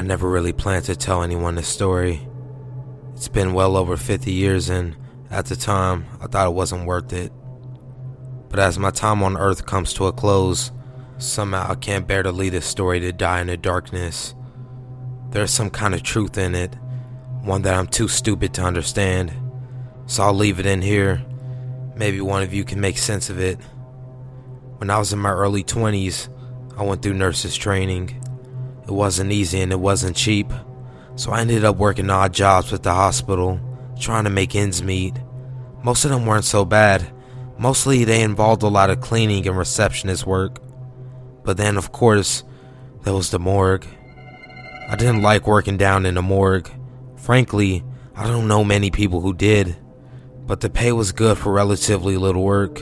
I never really planned to tell anyone this story. It's been well over 50 years, and at the time, I thought it wasn't worth it. But as my time on Earth comes to a close, somehow I can't bear to leave this story to die in the darkness. There's some kind of truth in it, one that I'm too stupid to understand. So I'll leave it in here. Maybe one of you can make sense of it. When I was in my early 20s, I went through nurses training. It wasn't easy and it wasn't cheap, so I ended up working odd jobs with the hospital, trying to make ends meet. Most of them weren't so bad. Mostly they involved a lot of cleaning and receptionist work. But then, of course, there was the morgue. I didn't like working down in the morgue. Frankly, I don't know many people who did. But the pay was good for relatively little work.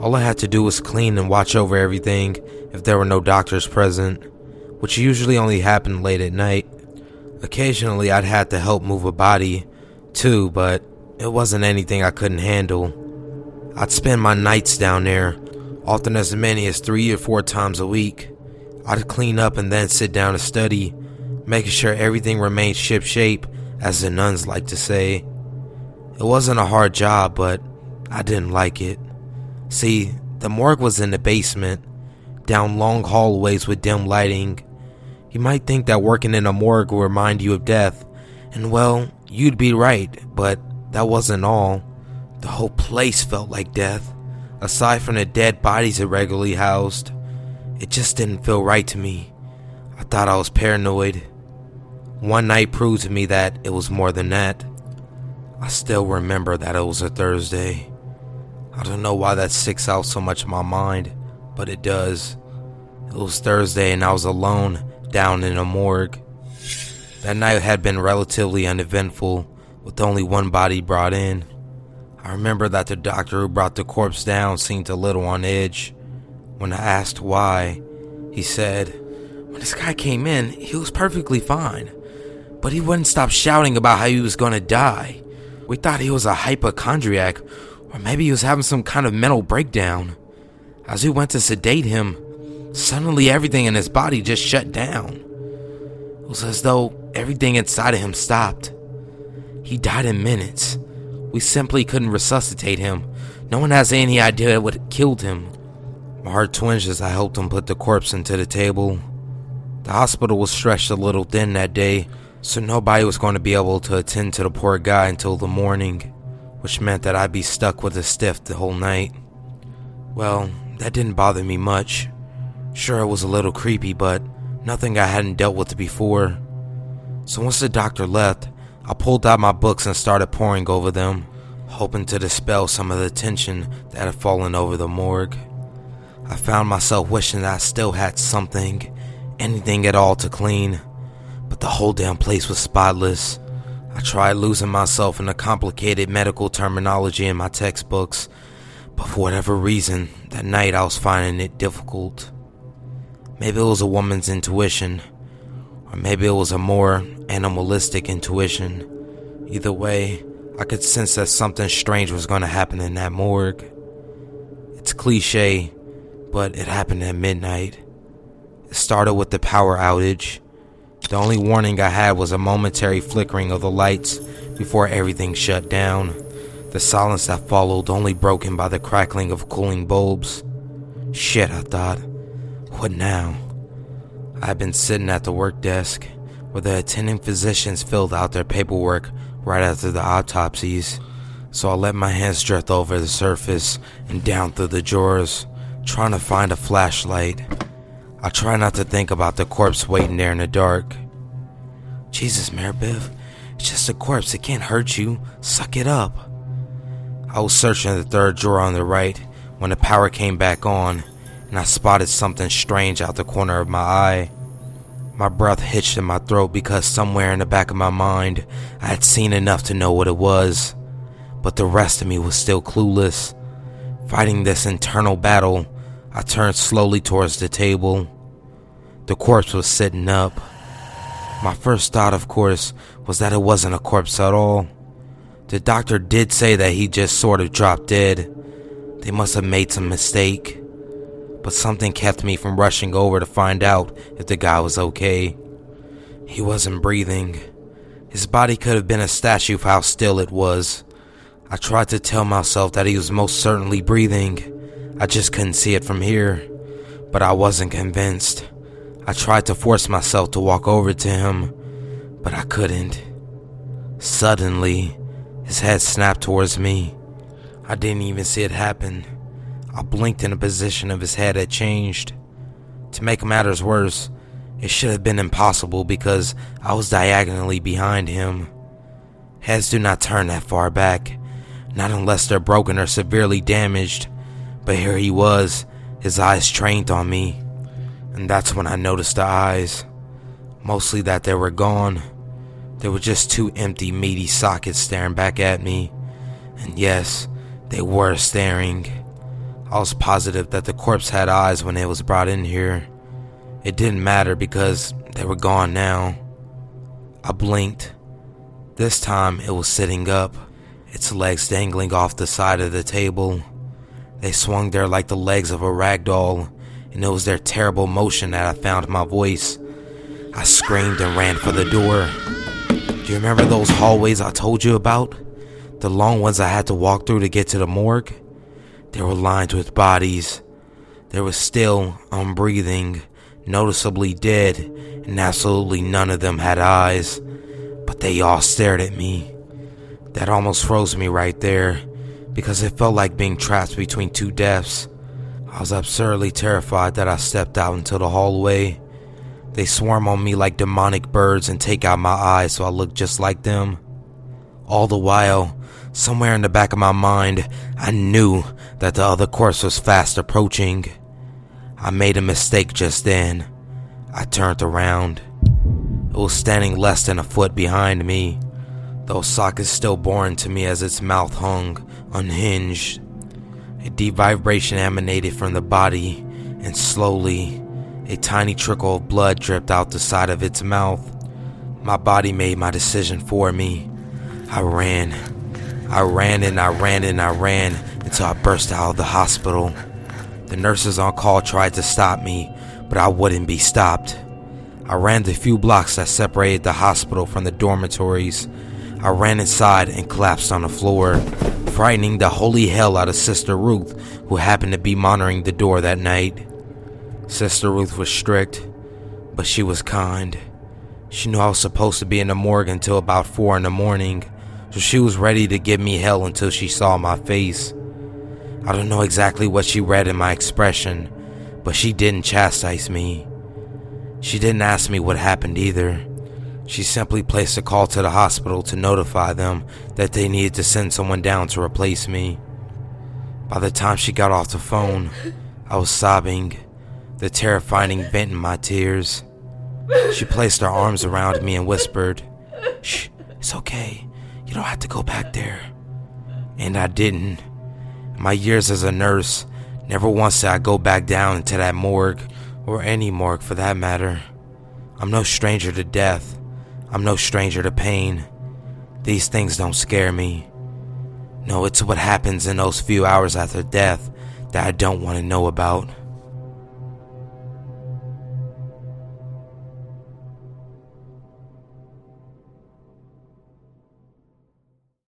All I had to do was clean and watch over everything if there were no doctors present which usually only happened late at night. Occasionally, I'd have to help move a body, too, but it wasn't anything I couldn't handle. I'd spend my nights down there, often as many as three or four times a week. I'd clean up and then sit down to study, making sure everything remained shipshape, as the nuns like to say. It wasn't a hard job, but I didn't like it. See, the morgue was in the basement, down long hallways with dim lighting, you might think that working in a morgue will remind you of death, and well, you'd be right, but that wasn't all. The whole place felt like death, aside from the dead bodies it regularly housed. It just didn't feel right to me. I thought I was paranoid. One night proved to me that it was more than that. I still remember that it was a Thursday. I don't know why that sticks out so much in my mind, but it does. It was Thursday and I was alone down in a morgue. That night had been relatively uneventful, with only one body brought in. I remember that the doctor who brought the corpse down seemed a little on edge. When I asked why, he said, When this guy came in, he was perfectly fine, but he wouldn't stop shouting about how he was gonna die. We thought he was a hypochondriac, or maybe he was having some kind of mental breakdown. As we went to sedate him, Suddenly, everything in his body just shut down. It was as though everything inside of him stopped. He died in minutes. We simply couldn't resuscitate him. No one has any idea what killed him. My heart twinged as I helped him put the corpse into the table. The hospital was stretched a little thin that day, so nobody was going to be able to attend to the poor guy until the morning, which meant that I'd be stuck with a stiff the whole night. Well, that didn't bother me much. Sure, it was a little creepy, but nothing I hadn't dealt with before. So once the doctor left, I pulled out my books and started poring over them, hoping to dispel some of the tension that had fallen over the morgue. I found myself wishing that I still had something, anything at all to clean, but the whole damn place was spotless. I tried losing myself in the complicated medical terminology in my textbooks, but for whatever reason, that night I was finding it difficult. Maybe it was a woman's intuition, or maybe it was a more animalistic intuition. Either way, I could sense that something strange was going to happen in that morgue. It's cliche, but it happened at midnight. It started with the power outage. The only warning I had was a momentary flickering of the lights before everything shut down. The silence that followed only broken by the crackling of cooling bulbs. Shit, I thought. What now? I've been sitting at the work desk where the attending physicians filled out their paperwork right after the autopsies. So I let my hands drift over the surface and down through the drawers, trying to find a flashlight. I try not to think about the corpse waiting there in the dark. Jesus, Maribeth, it's just a corpse. It can't hurt you. Suck it up. I was searching the third drawer on the right when the power came back on, and I spotted something strange out the corner of my eye. My breath hitched in my throat because somewhere in the back of my mind I had seen enough to know what it was, but the rest of me was still clueless. Fighting this internal battle, I turned slowly towards the table. The corpse was sitting up. My first thought, of course, was that it wasn't a corpse at all. The doctor did say that he just sort of dropped dead. They must have made some mistake but something kept me from rushing over to find out if the guy was okay. He wasn't breathing. His body could have been a statue of how still it was. I tried to tell myself that he was most certainly breathing. I just couldn't see it from here. But I wasn't convinced. I tried to force myself to walk over to him, but I couldn't. Suddenly, his head snapped towards me. I didn't even see it happen. I blinked and the position of his head had changed. To make matters worse, it should have been impossible because I was diagonally behind him. Heads do not turn that far back, not unless they're broken or severely damaged. But here he was, his eyes trained on me. And that's when I noticed the eyes. Mostly that they were gone. They were just two empty, meaty sockets staring back at me. And yes, they were staring. I was positive that the corpse had eyes when it was brought in here. It didn't matter because they were gone now. I blinked. This time it was sitting up, its legs dangling off the side of the table. They swung there like the legs of a rag doll, and it was their terrible motion that I found my voice. I screamed and ran for the door. Do you remember those hallways I told you about? The long ones I had to walk through to get to the morgue? They were lined with bodies. They were still um, unbreathing, noticeably dead, and absolutely none of them had eyes. But they all stared at me. That almost froze me right there, because it felt like being trapped between two deaths. I was absurdly terrified that I stepped out into the hallway. They swarm on me like demonic birds and take out my eyes so I look just like them. All the while, Somewhere in the back of my mind, I knew that the other course was fast approaching. I made a mistake just then. I turned around. It was standing less than a foot behind me, those sockets still boring to me as its mouth hung, unhinged. A deep vibration emanated from the body, and slowly, a tiny trickle of blood dripped out the side of its mouth. My body made my decision for me. I ran. I ran and I ran and I ran until I burst out of the hospital. The nurses on call tried to stop me, but I wouldn't be stopped. I ran the few blocks that separated the hospital from the dormitories. I ran inside and collapsed on the floor, frightening the holy hell out of Sister Ruth, who happened to be monitoring the door that night. Sister Ruth was strict, but she was kind. She knew I was supposed to be in the morgue until about 4 in the morning so she was ready to give me hell until she saw my face. I don't know exactly what she read in my expression, but she didn't chastise me. She didn't ask me what happened either. She simply placed a call to the hospital to notify them that they needed to send someone down to replace me. By the time she got off the phone, I was sobbing, the terrifying vent in my tears. She placed her arms around me and whispered, Shh, it's okay. You don't have to go back there. And I didn't. My years as a nurse, never once did I go back down into that morgue, or any morgue for that matter. I'm no stranger to death. I'm no stranger to pain. These things don't scare me. No, it's what happens in those few hours after death that I don't want to know about.